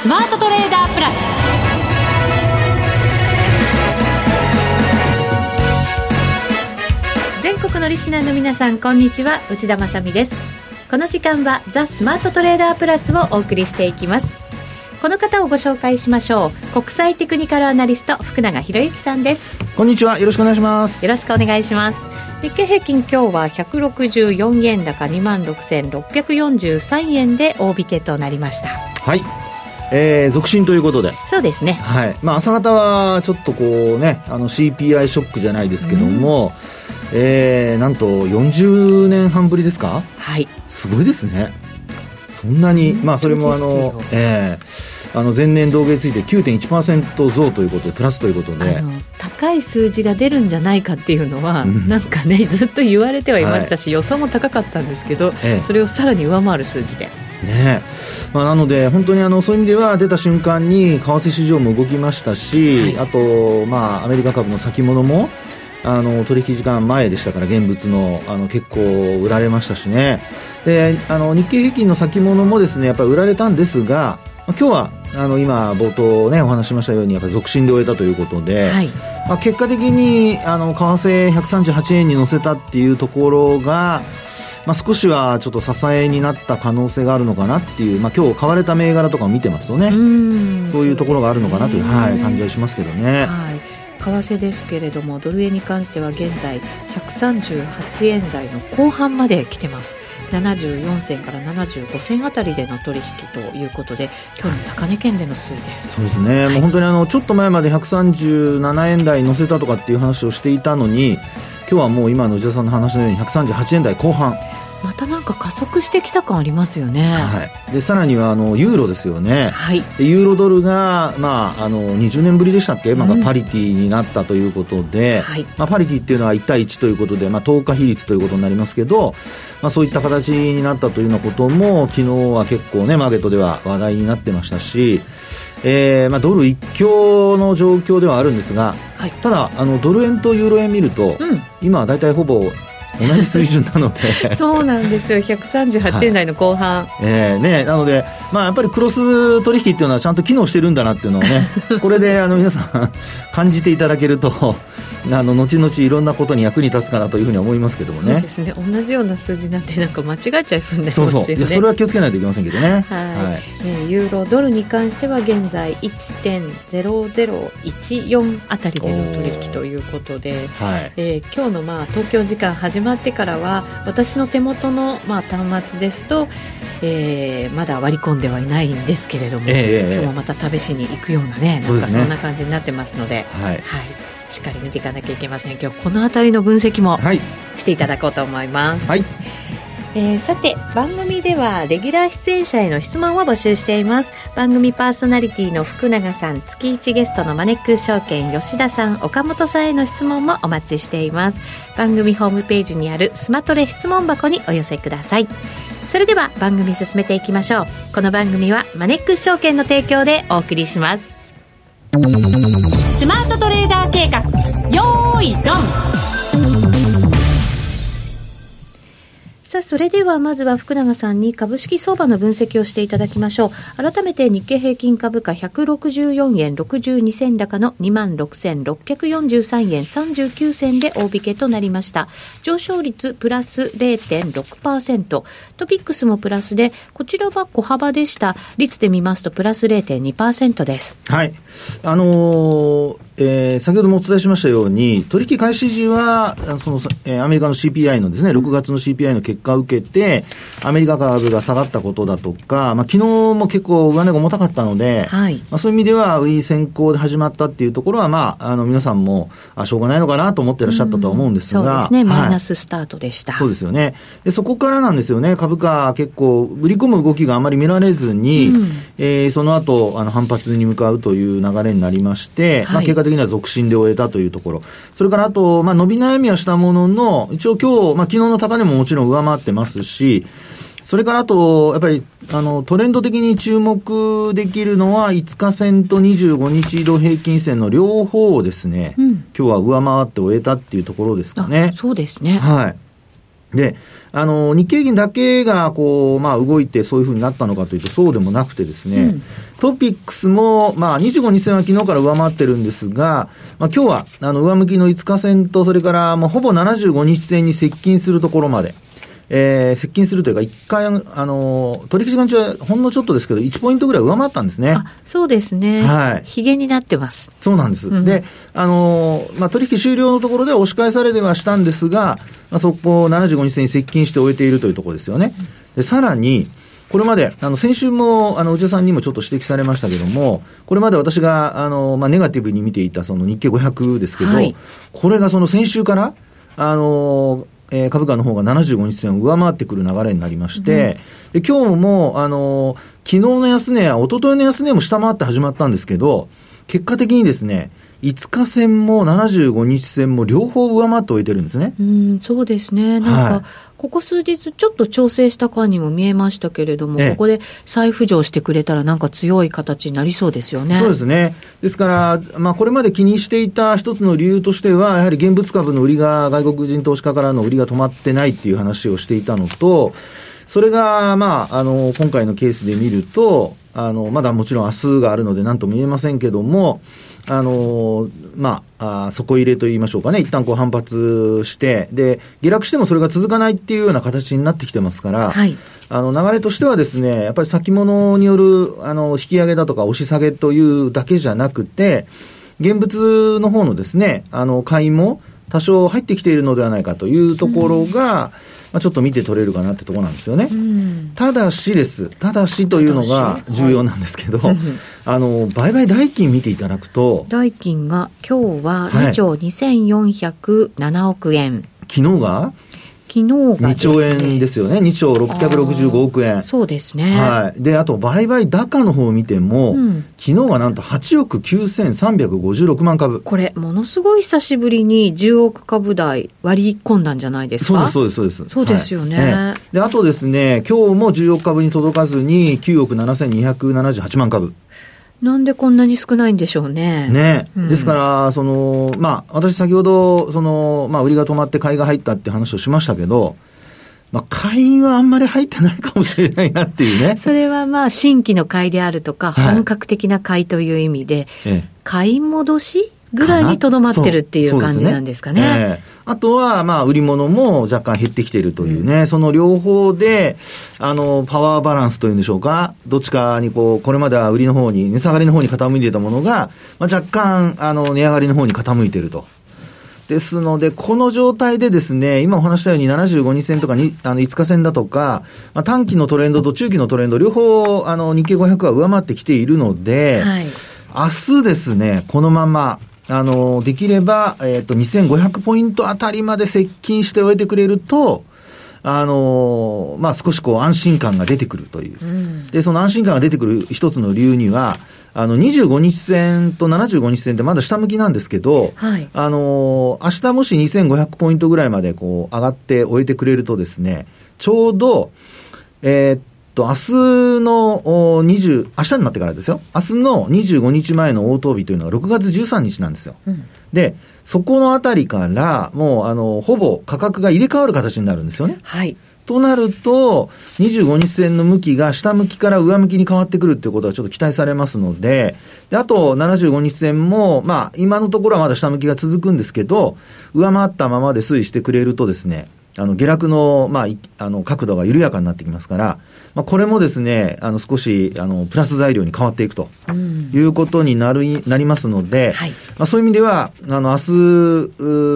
スマートトレーダープラス。全国のリスナーの皆さんこんにちは。内田まさです。この時間はザ・スマートトレーダープラスをお送りしていきます。この方をご紹介しましょう。国際テクニカルアナリスト福永博之さんです。こんにちは。よろしくお願いします。よろしくお願いします。日経平均今日は164円高2万6643円で大引けとなりました。はいえー、続伸ということで。そうですね。はい。まあ朝方はちょっとこうねあの CPI ショックじゃないですけども、うん、えー、なんと40年半ぶりですか？はい。すごいですね。そんなに、まあそれもあの、ええー、あの前年同月ついて9.1%増ということでプラスということで。高い数字が出るんじゃないかっていうのは、うん、なんかね ずっと言われてはいましたし、はい、予想も高かったんですけど、ええ、それをさらに上回る数字で。ねまあ、なので、本当にあのそういう意味では出た瞬間に為替市場も動きましたし、はい、あと、まあ、アメリカ株の先物もあの取引時間前でしたから現物のあの結構売られましたしね。であの日経平均の先物もですねやっぱり売られたんですが、まあ、今日はあの今冒頭ねお話しましたようにやっぱり続伸で終えたということで、はい、まあ、結果的にあの為替138円に乗せたっていうところがまあ、少しはちょっと支えになった可能性があるのかなっていう、まあ、今日買われた銘柄とかを見てますとね。そういうところがあるのかなという、はい、感じはしますけどね。はい。為替ですけれどもドル円に関しては現在138円台の後半まで来てます。74銭から75銭あたりでの取引ということで今日の高値圏での推移です。そうですね、はい、もう本当にあのちょっと前まで137円台乗せたとかっていう話をしていたのに今日はもう今の内田さんの話のように138円台後半またなんか加速してきた感ありますよね、はい、でさらにはあのユーロですよね、はい、ユーロドルが、まあ、あの20年ぶりでしたっけ、まあ、パリティになったということで、うん、まあ、パリティっていうのは1対1ということで、まあ、10日比率ということになりますけど、まあ、そういった形になったというようなことも昨日は結構ねマーケットでは話題になってましたしえーまあ、ドル一強の状況ではあるんですが、はい、ただあのドル円とユーロ円見ると、うん、今は大体ほぼ同じ水準なので。そうなんですよ。138円台の後半、はい、えーね、なので、まあ、やっぱりクロス取引っていうのはちゃんと機能してるんだなっていうのをねこれであの皆さん感じていただけるとあの後々いろんなことに役に立つかなというふうに思いますけどもね。そうですね。同じような数字なんてなんか間違えちゃいそうになりますよね。そうそう。それは気をつけないといけませんけどね。はい、はい、ユーロドルに関しては現在1.0014あたりでの取引ということで、はい。えー、今日のまあ東京時間始まってからは私の手元のまあ端末ですと、えー、まだ割り込んではいないんですけれども、えー、今日もまた試しに行くようなねなんかそんな感じになってますので、はい、はいしっかり見ていかなきゃいけません。今日この辺りの分析もしていただこうと思います、はい、えー、さて番組ではレギュラー出演者への質問を募集しています。番組パーソナリティの福永さん月1ゲストのマネックス証券吉田さん岡本さんへの質問もお待ちしています。番組ホームページにあるスマトレ質問箱にお寄せください。それでは番組進めていきましょう。この番組はマネックス証券の提供でお送りします。スマートトレーダー計画よーいドン。さあ、それではまずは福永さんに株式相場の分析をしていただきましょう。改めて日経平均株価164円62銭高の26,643円39銭で大引けとなりました。上昇率プラス0.6%。トピックスもプラスで、こちらは小幅でした。率で見ますとプラス0.2%です。はい。あのーえー、先ほどもお伝えしましたように、取引開始時は、その、えー、アメリカの CPI のですね、6月の CPI の結果を受けて、アメリカ株が下がったことだとか、まあ、昨日も結構上値が重たかったので、はい、まあ、そういう意味では、ウィー先行で始まったっていうところは、まあ、あの、皆さんも、あ、しょうがないのかなと思ってらっしゃったとは思うんですが、そうですね、マイナススタートでした、そうですよね。で、そこからなんですよね、株価結構、売り込む動きがあまり見られずに、うん、えー、その後、あの、反発に向かうという流れになりまして、はい、まあ、結果的には続伸で終えたというところ。それからあと、まあ、伸び悩みはしたものの、一応今日、まあ、昨日の高値ももちろん上回ってますし、それからあと、やっぱり、あの、トレンド的に注目できるのは、5日線と25日移動平均線の両方をですね、うん、今日は上回って終えたっていうところですかね。そうですね。はい。で、あの、日経銀だけが、こう、まあ、動いてそういうふうになったのかというと、そうでもなくてですね、うん、トピックスも、まあ、25日線は昨日から上回ってるんですが、まあ、今日は、あの、上向きの5日線と、それから、もうほぼ75日線に接近するところまで、えー、接近するというか、一回、あの、取引時間中はほんのちょっとですけど、1ポイントぐらい上回ったんですね。そうですね。はい。ヒゲになってます。そうなんです。うん、で、あの、まあ、取引終了のところで押し返されてはしたんですが、まあ、そこを75日線に接近して終えているというところですよね。で、さらに、これまで、あの、先週も、あの、内田さんにもちょっと指摘されましたけども、これまで私が、あの、まあ、ネガティブに見ていた、その日経500ですけど、はい、これがその先週から、あの、えー、株価の方が75日線を上回ってくる流れになりまして、うん、で今日も、あのー、昨日の安値や一昨日の安値も下回って始まったんですけど、結果的にですね、5日線も75日線も両方上回っておいてるんですね。うん、そうですね。なんか、ここ数日ちょっと調整した感にも見えましたけれども、ここで再浮上してくれたらなんか強い形になりそうですよね。そうですね。ですから、まあこれまで気にしていた一つの理由としては、やはり現物株の売りが、外国人投資家からの売りが止まってないっていう話をしていたのと、それが、まあ、あの、今回のケースで見ると、あの、まだもちろん明日があるので何とも言えませんけども、あのまあ、あ底入れと言いましょうかね、一旦こう反発して、で、下落してもそれが続かないっていうような形になってきてますから、はい、あの、流れとしてはですね、やっぱり先物による、あの、引き上げだとか押し下げというだけじゃなくて、現物の方のですね、あの、買いも多少入ってきているのではないかというところが、うんまあ、ちょっと見て取れるかなってところなんですよね。ただしです。ただしというのが重要なんですけど、はい、あの、売買代金見ていただくと。代金が今日は2兆2407億円。はい、昨日が？昨日が、ね、2兆円ですよね。2兆665億円。そうですね。はい。で、あと、売買高の方を見ても、うん、昨日がなんと8億9356万株。これ、ものすごい久しぶりに10億株台割り込んだんじゃないですか？そうです、そうです、そうです。そうですよね、はい、で、あとですね、今日も10億株に届かずに9億7278万株。なんでこんなに少ないんでしょうね。ね。うん、ですから、その、まあ、私先ほど、その、まあ、売りが止まって買いが入ったって話をしましたけど、まあ、買いはあんまり入ってないかもしれないなっていうね。それはまあ、新規の買いであるとか、本格的な買いという意味で、はい、買い戻しぐらいにとどまってるっていう感じなんですかね。ね。えー、あとは、まあ、売り物も若干減ってきているというね、うん、その両方で、あの、パワーバランスというんでしょうか、どっちかにこう、これまでは売りの方に、値下がりの方に傾いていたものが、まあ、若干、あの、値上がりの方に傾いていると。ですので、この状態でですね、今お話したように75日線とかにあの5日線だとか、まあ、短期のトレンドと中期のトレンド、両方、あの、日経500は上回ってきているので、はい、明日ですね、このまま、あの、できれば、えっ、ー、と、2500ポイントあたりまで接近して終えてくれると、あのまあ、少しこう安心感が出てくるという、うん、でその安心感が出てくる一つの理由には、あの25日線と75日線ってまだ下向きなんですけど、はい、あの明日もし2500ポイントぐらいまでこう上がって終えてくれるとですね、ちょうど、えー、っと、明日の20、明日になってからですよ。明日の25日前の応答日というのが6月13日なんですよ。うん、で、そこのあたりから、もう、あの、ほぼ価格が入れ替わる形になるんですよね。はい。となると、25日線の向きが下向きから上向きに変わってくるっていうことはちょっと期待されますので、であと75日線も、まあ、今のところはまだ下向きが続くんですけど、上回ったままで推移してくれるとですね、あの、下落の、まあ、あの、角度が緩やかになってきますから、まあ、これもですね、あの、少し、あの、プラス材料に変わっていくと、いうことになる、なりますので、はい、まあ、そういう意味では、あの、明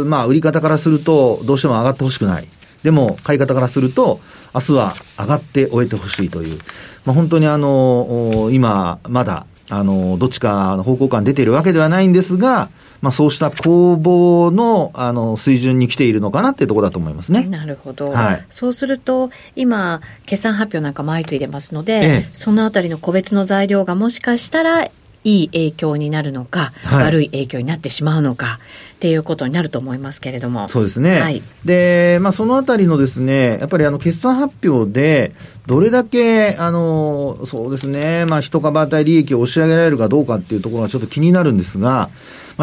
日、まあ、売り方からすると、どうしても上がってほしくない。でも、買い方からすると、明日は上がって終えてほしいという、まあ、本当にあの、今、まだ、あの、どっちかの方向感出ているわけではないんですが、まあ、そうした攻防のあの水準に来ているのかなっていうところだと思いますね。なるほど。はい、そうすると、今、決算発表なんかも相次いでますので、ええ、そのあたりの個別の材料がもしかしたら、いい影響になるのか、はい、悪い影響になってしまうのかっていうことになると思いますけれども。そうですね。はい、で、まあ、そのあたりのですね、やっぱりあの、決算発表で、どれだけ、あの、そうですね、まあ、一株当たり利益を押し上げられるかどうかっていうところがちょっと気になるんですが、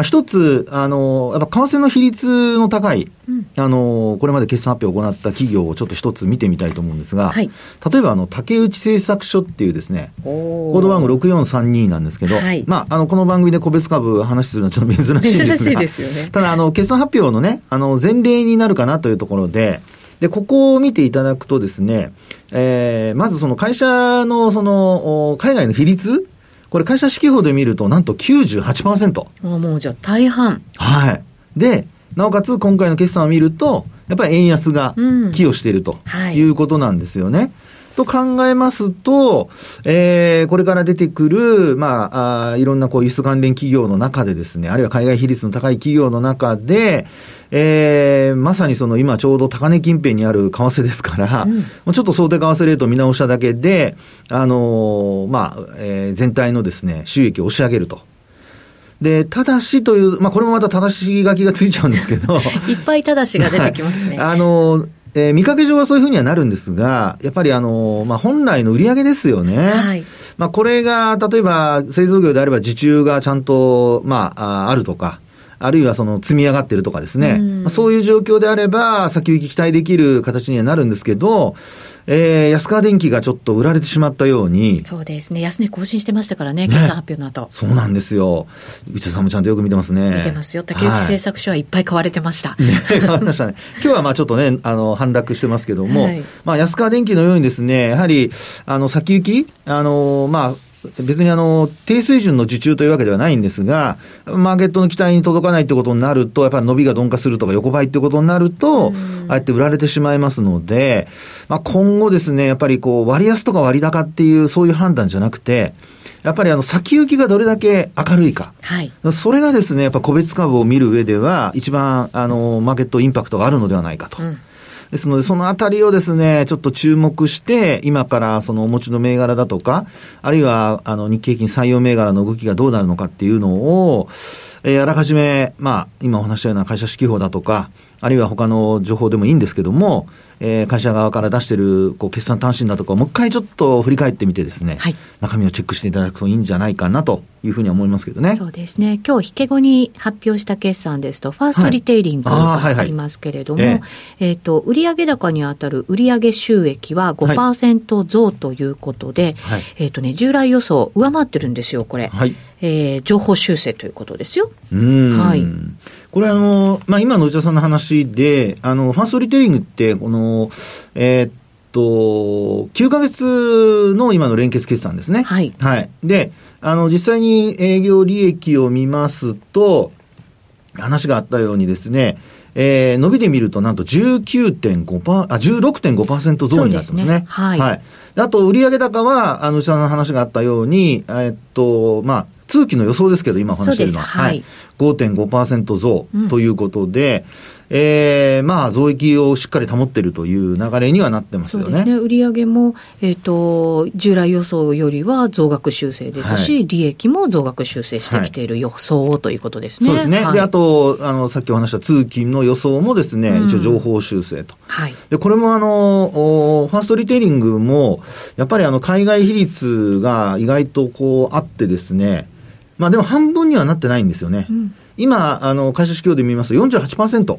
まあ、まあ、一つ、あの、やっぱ為替の比率の高い、うん、あの、これまで決算発表を行った企業をちょっと一つ見てみたいと思うんですが、はい、例えば、あの、竹内製作所っていうですね、コード番号6432なんですけど、はい、まあ、あの、この番組で個別株話するのはちょっと珍しいですが、珍しいですよね。ただ、あの、決算発表のね、あの、前例になるかなというところで、で、ここを見ていただくとですね、えー、まずその会社のその、海外の比率これ会社指揮法で見ると、なんと98%。あもうじゃあ大半。はい。で、なおかつ今回の決算を見ると、やっぱり円安が寄与しているということなんですよね。うんはいと考えますと、えー、これから出てくる、まあ、あいろんなこう輸出関連企業の中でですね、あるいは海外比率の高い企業の中で、えー、まさにその今ちょうど高値近辺にある為替ですから、うん、ちょっと想定為替レートを見直しただけで、あのー、まあ、えー、全体のですね、収益を押し上げると。で、ただしという、まあ、これもまた正し書きがついちゃうんですけど。いっぱいただしが出てきますね。あのー、えー、見かけ上はそういうふうにはなるんですが、やっぱりあのー、まあ、本来の売り上げですよね。はい。まあ、これが、例えば、製造業であれば受注がちゃんと、まあ、あるとか、あるいはその積み上がってるとかですね、うん、そういう状況であれば、先行き期待できる形にはなるんですけど、えー、安川電機がちょっと売られてしまったように。そうですね。安値更新してましたからね、決算発表の後。そうなんですよ。内田さんもちゃんとよく見てますね。見てますよ。竹内製作所はいっぱい買われてました。ね、買われましたね。今日はまあちょっとね、あの、反落してますけども、はい、まあ安川電機のようにですね、やはり、あの、先行き、あの、まあ、別にあの、低水準の受注というわけではないんですが、マーケットの期待に届かないってことになると、やっぱり伸びが鈍化するとか横ばいってことになると、ああやって売られてしまいますので、まあ、今後ですね、やっぱりこう、割安とか割高っていうそういう判断じゃなくて、やっぱりあの先行きがどれだけ明るいか。はい。それがですね、やっぱ個別株を見る上では、一番あの、マーケットインパクトがあるのではないかと。うんですので、そのあたりをですね、ちょっと注目して、今からそのお持ちの銘柄だとか、あるいは、あの、日経平均採用銘柄の動きがどうなるのかっていうのを、えー、あらかじめ、まあ、今お話したような会社指揮法だとか、あるいは他の情報でもいいんですけども、えー、会社側から出しているこう決算単身だとか、もう一回ちょっと振り返ってみてですね、はい、中身をチェックしていただくといいんじゃないかなというふうに思いますけどね。そうですね。今日引け後に発表した決算ですと、ファーストリテイリングがありますけれども、はいはい、えっ、ー、と、売上高にあたる売上収益は5%増ということで、はい、えっ、ー、とね、従来予想上回ってるんですよ、これ。はい。えー、情報修正ということですよ。うん。はい。これあの、まあ、今の内田さんの話で、あの、ファーストリテイリングって、この、えー、っと、9ヶ月の今の連結決算ですね。はい。はい。で、あの、実際に営業利益を見ますと、話があったようにですね、えー、伸びで見るとなんと19.5%、あ、16.5%増になってますね。すねはい。はい。あと、売上高は、あの、内田さんの話があったように、えー、っと、まあ、通期の予想ですけど、今お話しているのは。はい、はい。5.5%増ということで、うん、えー、まあ、増益をしっかり保っているという流れにはなってますよね。そうですね。売上も、えっ、ー、と、従来予想よりは増額修正ですし、はい、利益も増額修正してきている予想をということですね。そうですね。はい、で、あと、あの、さっきお話した通勤の予想もですね、うん、一応情報修正と。はい。で、これもあの、ファーストリテイリングも、やっぱりあの、海外比率が意外とこうあってですね、まあでも半分にはなってないんですよね。うん、今、あの、会社指標で見ますと48%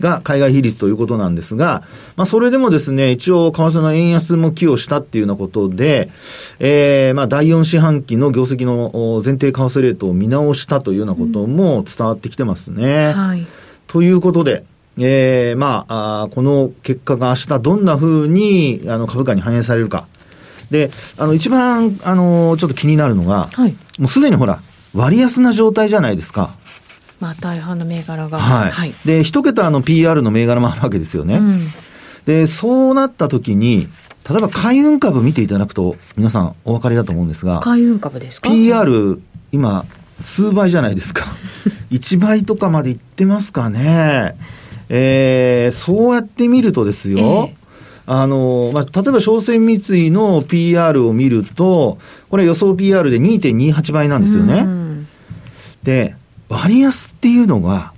が海外比率ということなんですが、はい、まあそれでもですね、一応為替の円安も寄与したっていうようなことで、えー、まあ第4四半期の業績の前提為替レートを見直したというようなことも伝わってきてますね。うんはい、ということで、えー、まああ、この結果が明日どんなふうにあの株価に反映されるか。で、あの、一番、あの、ちょっと気になるのが、はい、もうすでにほら、割安な状態じゃないですか。まあ、大半の銘柄が。はい。はい、で、一桁の PR の銘柄もあるわけですよね。うん、で、そうなった時に、例えば海運株見ていただくと、皆さんお分かりだと思うんですが。海運株ですか ?PR、今、数倍じゃないですか。1倍とかまでいってますかね。えー、そうやって見るとですよ、えーあの、まあ、例えば商船三井の PR を見ると、これ予想 PR で2.28倍なんですよね。で、割安っていうのが、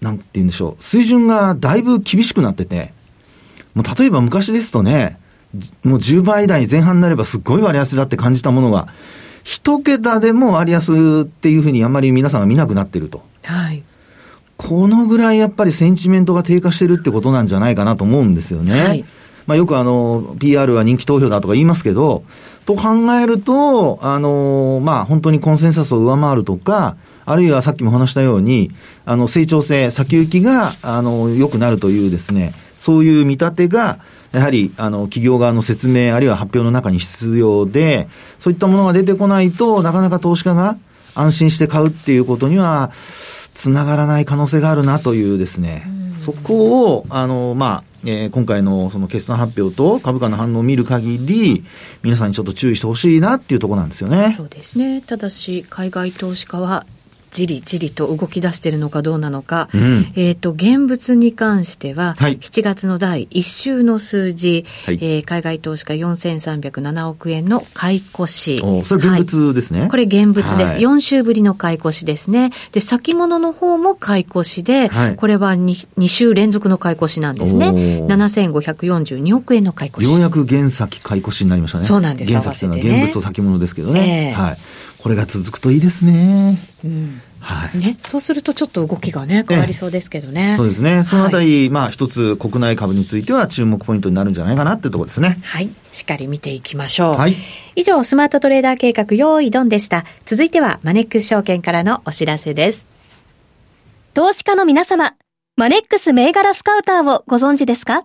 なんて言うんでしょう、水準がだいぶ厳しくなってて、もう例えば昔ですとね、もう10倍台前半になればすっごい割安だって感じたものが、一桁でも割安っていうふうにあんまり皆さんが見なくなってると。はい。このぐらいやっぱりセンチメントが低下してるってことなんじゃないかなと思うんですよね。はい。まあよくあの、PR は人気投票だとか言いますけど、と考えると、あの、まあ本当にコンセンサスを上回るとか、あるいはさっきも話したように、あの、成長性、先行きが、あの、良くなるというですね、そういう見立てが、やはり、あの、企業側の説明、あるいは発表の中に必要で、そういったものが出てこないとなかなか投資家が安心して買うっていうことには、つながらない可能性があるなというですね、そこを、あの、まあ、えー、今回のその決算発表と株価の反応を見る限り、皆さんにちょっと注意してほしいなっていうところなんですよね。そうですね。ただし、海外投資家はじりじりと動き出しているのかどうなのか、うん、えっ、と、現物に関しては、はい、7月の第1週の数字、はい、えー、海外投資家4307億円の買い越し。それ現物ですね、はい、これ現物です、はい。4週ぶりの買い越しですね。で、先物の方も買い越しで、はい、これは 2, 2週連続の買い越しなんですね。7542億円の買い越し。ようやく現先買い越しになりましたね。そうなんです。現先というのは現物と先物ですけどね。えー、はい。これが続くといいですね。うんはい、ね、そうするとちょっと動きがね、変わりそうですけどね。そうですね。そのあたり、はい、まあ一つ国内株については注目ポイントになるんじゃないかなってところですね。はい。しっかり見ていきましょう。はい。以上、スマートトレーダー計画用意ドンでした。続いては、マネックス証券からのお知らせです。投資家の皆様、マネックス銘柄スカウターをご存知ですか？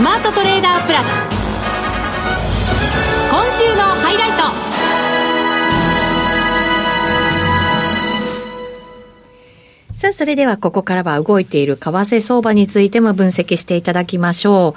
スマートトレーダープラス今週のハイライトさあ、それではここからは動いている為替相場についても分析していただきましょ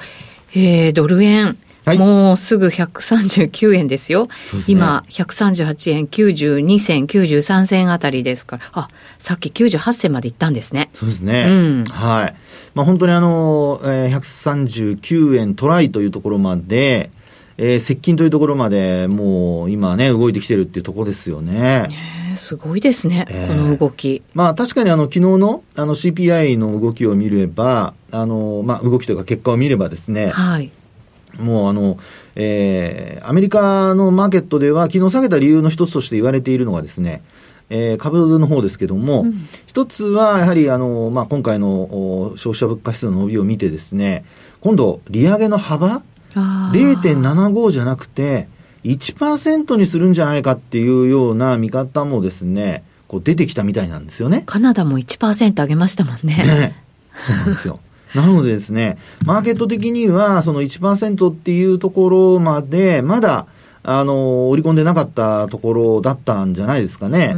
う。えー、ドル円。はい、もうすぐ139円ですよ。すね、今、138円92銭、93銭あたりですから、あ、さっき98銭まで行ったんですね。そうですね。うん。はい。まあ本当にあの、えー、139円トライというところまで、えー、接近というところまでもう今ね、動いてきてるっていうところですよね。ねすごいですね、えー、この動き。まあ確かにあの昨日のあの CPI の動きを見れば、あの、まあ動きというか結果を見ればですね、はい。もうあの、えー、アメリカのマーケットでは、昨日下げた理由の一つとして言われているのがですね、えー、株の方ですけども、うん、一つはやはりあの、まあ、今回の消費者物価指数の伸びを見てですね、今度、利上げの幅、0.75じゃなくて、1%にするんじゃないかっていうような見方もですね、こう出てきたみたいなんですよね。カナダも1%上げましたもんね。ねそうなんですよ。なのでですね、マーケット的にはその1%っていうところまで、まだ、あの、織り込んでなかったところだったんじゃないですかね。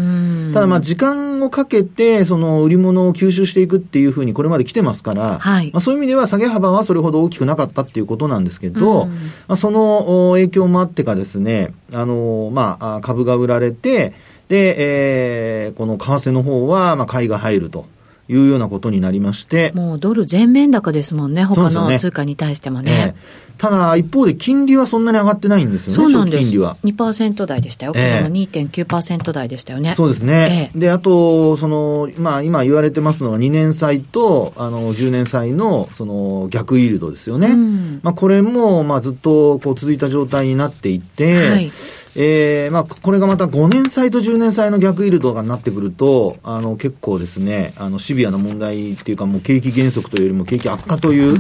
ただまあ時間をかけて、その売り物を吸収していくっていうふうにこれまで来てますから、はい、まあそういう意味では下げ幅はそれほど大きくなかったっていうことなんですけど、まあその影響もあってかですね、あの、まあ株が売られて、で、えー、この為替の方は、まあ買いが入ると。いうようなことになりまして。もうドル全面高ですもんね、他の通貨に対してもね。ねえー、ただ、一方で金利はそんなに上がってないんですよね、そうなんです金利は。2%台でしたよ、えー、2.9%台でしたよね。そうですね。えー、で、あと、その、まあ、今言われてますのは、2年債と、あの、10年債の、その、逆イールドですよね。うん、まあ、これも、まあ、ずっと、こう、続いた状態になっていて、はいえー、まあ、これがまた5年債と10年債の逆イールドがなってくると、あの、結構ですね、あの、シビアな問題っていうか、もう景気減速というよりも景気悪化という、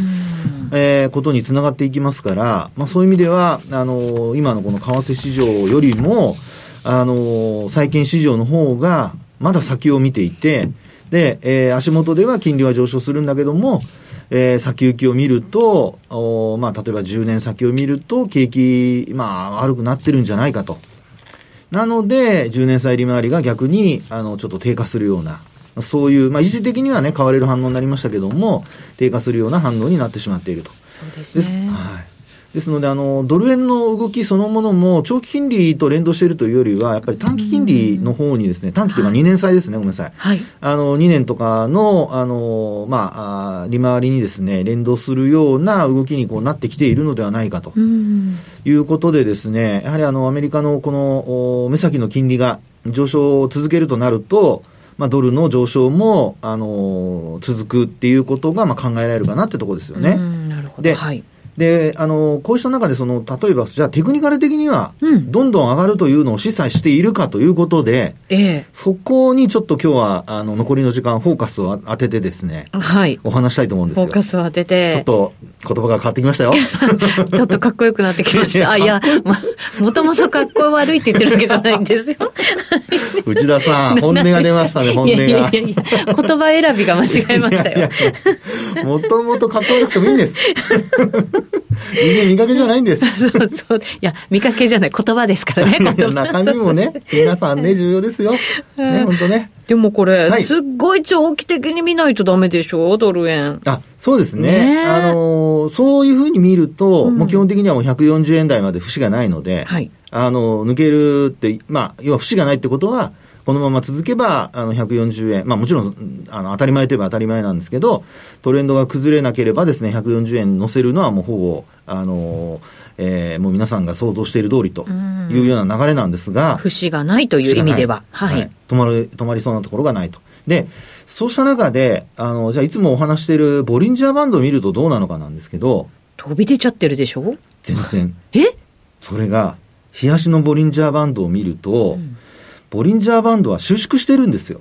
えー、ことにつながっていきますから、まあ、そういう意味では、あの、今のこの為替市場よりも、あの、債券市場の方が、まだ先を見ていて、で、えー、足元では金利は上昇するんだけども、えー、先行きを見ると、おまあ、例えば10年先を見ると、景気、まあ、悪くなってるんじゃないかと。なので、10年債利回りが逆に、あの、ちょっと低下するような、そういう、まあ、一時的にはね、買われる反応になりましたけども、低下するような反応になってしまっていると。そうですね。はい。ですので、あの、ドル円の動きそのものも、長期金利と連動しているというよりは、やっぱり短期金利の方にですね、短期というか2年債ですね、ごめんなさい。はい。あの、2年とかの、あの、まあ、利回りにですね、連動するような動きにこうなってきているのではないかと。いうことでですね、やはりあの、アメリカのこの、目先の金利が上昇を続けるとなると、まあ、ドルの上昇も、あの続くっていうことが、まあ、考えられるかなってところですよね。なるほど。で、はい。で、あの、こうした中で、その、例えば、じゃあテクニカル的には、どんどん上がるというのを示唆しているかということで、ええ、そこにちょっと今日は、あの、残りの時間、フォーカスを当ててですね、はい。お話したいと思うんですよ。フォーカスを当てて。ちょっと、言葉が変わってきましたよ。ちょっとかっこよくなってきました。あ、いや、ま、もともとかっこ悪いって言ってるわけじゃないんですよ。内田さん、本音が出ましたね、本音が。いやいやいや言葉選びが間違えましたよ。もともとかっこ悪くてもいいんです。人間見かけじゃないんです。そうそう。いや、見かけじゃない、言葉ですからね。中身もね、皆さんね、重要ですよ。ね、本当ね。でもこれ、はい、すっごい長期的に見ないとダメでしょ、ドル円。あ、そうですね。ねあの、そういうふうに見ると、うん、もう基本的にはもう140円台まで節がないので、はい、あの、抜けるって、まあ、要は節がないってことは、このまま続けば、あの、140円、まあもちろん、あの、当たり前といえば当たり前なんですけど、トレンドが崩れなければですね、140円乗せるのはもうほぼ、あの、えー、もう皆さんが想像している通りというような流れなんですが、節がないという意味では、はい、はい、止まる、止まりそうなところがないと。で、そうした中で、あの、じゃあいつもお話しているボリンジャーバンドを見るとどうなのかなんですけど、飛び出ちゃってるでしょ？全然。え？それが、冷やしのボリンジャーバンドを見ると、うんボリンジャーバンドは収縮してるんですよ。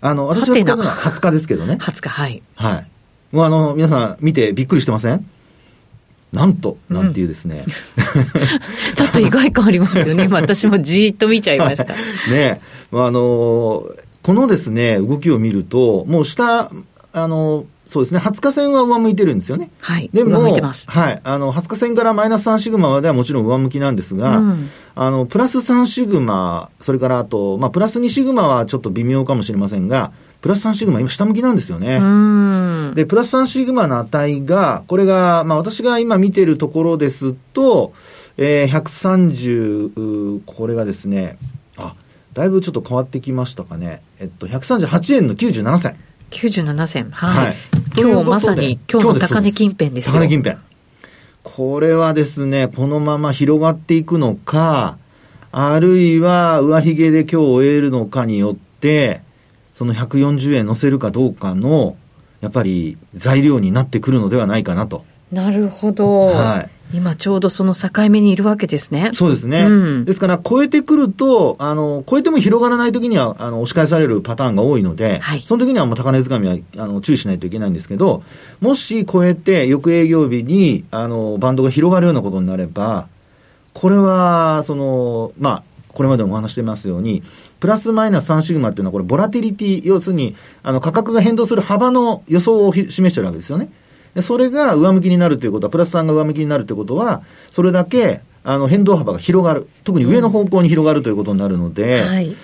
あの、私が使ったのは20日ですけどね。20日、はい。はい。もうあの、皆さん見てびっくりしてません？なんと、なんていうですね。うん、ちょっと意外感ありますよね。私もじーっと見ちゃいました。ねあの、このですね、動きを見ると、もう下、あの、そうですね、20日線は上向いてるんですよね。はい。でも、はい。あの、20日線からマイナス3シグマまではもちろん上向きなんですが、うん、あの、プラス3シグマ、それからあと、まあ、プラス2シグマはちょっと微妙かもしれませんが、プラス3シグマ、今下向きなんですよね。で、プラス3シグマの値が、これが、まあ、私が今見てるところですと、えー、130、これがですね、あ、だいぶちょっと変わってきましたかね。えっと、138円の97銭。97銭。はい。はい、今日まさに、今日の高値近辺ですよ。高値近辺。これはですね、このまま広がっていくのか、あるいは上髭で今日終えるのかによって、その140円乗せるかどうかの、やっぱり材料になってくるのではないかなと。なるほど。はい。今ちょうどその境目にいるわけですね。そうですね。うん、ですから、超えてくると、あの、超えても広がらないときには、あの、押し返されるパターンが多いので、はい、その時にはもう高値掴みは、あの、注意しないといけないんですけど、もし超えて、翌営業日に、あの、バンドが広がるようなことになれば、これは、その、まあ、これまでもお話してますように、プラスマイナス3シグマっていうのは、これ、ボラティリティ、要するに、あの、価格が変動する幅の予想を示してるわけですよね。それが上向きになるということは、プラス3が上向きになるということは、それだけ、あの変動幅が広がる、特に上の方向に広がるということになるので、はい、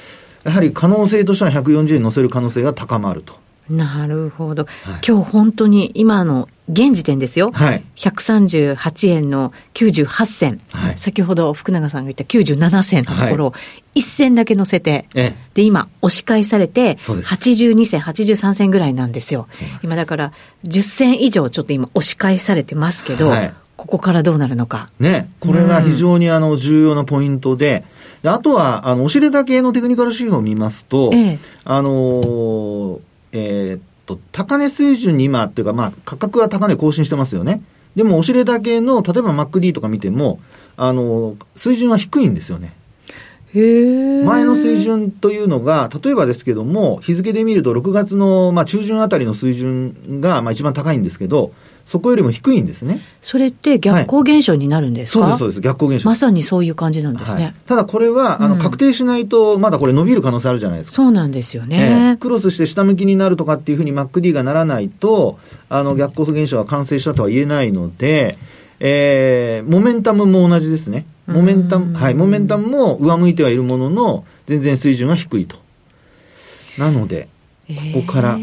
やはり可能性としては140円乗せる可能性が高まると。なるほど、はい、今日本当に今の現時点ですよ、はい、138円の98銭、はい、先ほど福永さんが言った97銭のところ。を1銭だけ乗せて、で今、押し返されて、82銭、83銭ぐらいなんですよ、今だから10銭以上、ちょっと今、押し返されてますけど、ここからどうなるのか。ね、これが非常にあの重要なポイントで、であとは、あの、おしれだけのテクニカル指標を見ますと、ええ、あのーえー、っと、高値水準に今っていうか、まあ、価格は高値更新してますよね。でも、おしれだけの、例えば MacD とか見ても、あの、水準は低いんですよね。前の水準というのが、例えばですけども、日付で見ると6月の、まあ、中旬あたりの水準が、まあ、一番高いんですけど、そこよりも低いんですね。それって逆行現象になるんですか、はい、そうです、そうです、逆行現象。まさにそういう感じなんですね。はい、ただこれは、あの、確定しないと、まだこれ伸びる可能性あるじゃないですか。そうなんですよね、えー、クロスして下向きになるとかっていうふうに MacD がならないと、あの、逆行現象が完成したとは言えないので、えー、モメンタムも同じですね。モメンタム、はい、モメンタムも上向いてはいるものの、全然水準は低いと。なので、ここから、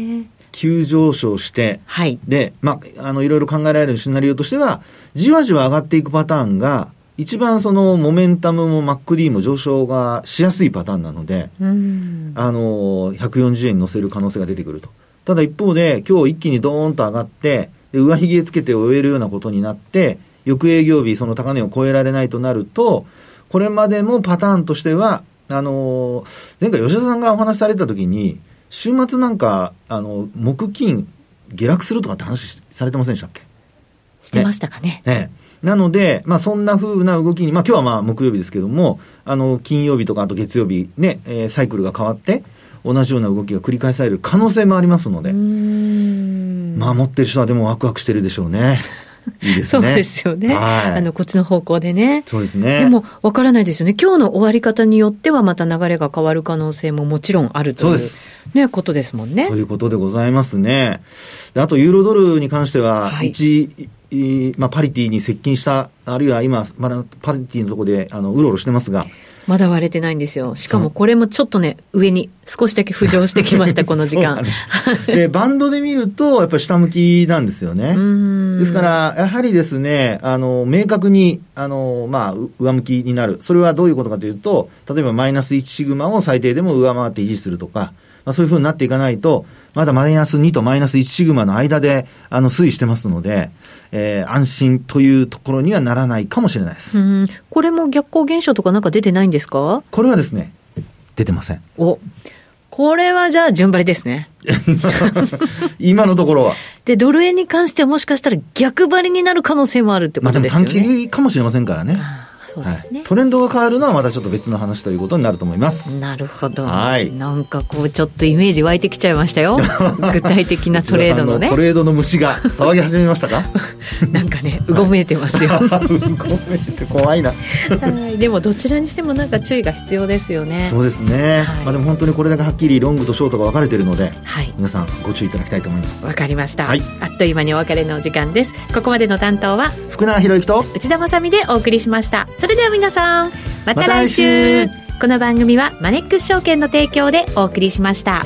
急上昇して、はい、で、まあ、あの、いろいろ考えられるシナリオとしては、じわじわ上がっていくパターンが、一番そのモメンタムも MacD も上昇がしやすいパターンなので、あの、140円に乗せる可能性が出てくると。ただ一方で、今日一気にドーンと上がって、で上髭つけて終えるようなことになって、翌営業日、その高値を超えられないとなると、これまでもパターンとしては、あの前回吉田さんがお話しされたときに、週末なんか、あの、木金、下落するとかって話されてませんでしたっけ？してましたかね。ねねなので、まあ、そんな風な動きに、まあ、今日はまあ、木曜日ですけども、あの、金曜日とか、あと月曜日ね、えー、サイクルが変わって、同じような動きが繰り返される可能性もありますので、まあ、持ってる人はでもワクワクしてるでしょうね。いいですね。そうですよね。はい、あの、こっちの方向でね。そうですね。でも、わからないですよね。今日の終わり方によっては、また流れが変わる可能性ももちろんあるという、ね、ことですもんね。ということでございますね。あと、ユーロドルに関しては、はい、1、まあ、パリティに接近した、あるいは今、まだパリティのところで、あの、うろうろしてますが、まだ割れてないんですよ。しかもこれもちょっとね、上に少しだけ浮上してきました、この時間。で、バンドで見ると、やっぱり下向きなんですよね。ですから、やはりですね、あの、明確に、あの、まあ、上向きになる。それはどういうことかというと、例えばマイナス1シグマを最低でも上回って維持するとか、まあ、そういうふうになっていかないと、まだマイナス2とマイナス1シグマの間で、あの、推移してますので、えー、安心というところにはならないかもしれないです。これも逆行現象とかなんか出てないんですか？これはですね、出てません。おこれはじゃあ順張りですね。今のところは。で、ドル円に関してはもしかしたら逆張りになる可能性もあるってことですよね。まあでも短期かもしれませんからね。そうですね、はい、トレンドが変わるのはまたちょっと別の話ということになると思います。なるほど、はい、なんかこうちょっとイメージ湧いてきちゃいましたよ。具体的なトレードのね。トレードの虫が騒ぎ始めましたか？なんかねうごめいてますよ、はい、うごめいて怖いな。はい。でもどちらにしてもなんか注意が必要ですよね。そうですね、はい、まあでも本当にこれだけはっきりロングとショートが分かれているので、はい、皆さんご注意いただきたいと思います。わかりました、はい、あっという間にお別れのお時間です。ここまでの担当は福永博之と内田まさでお送りしましたそれでは皆さんまた来週,、この番組はマネックス証券の提供でお送りしました。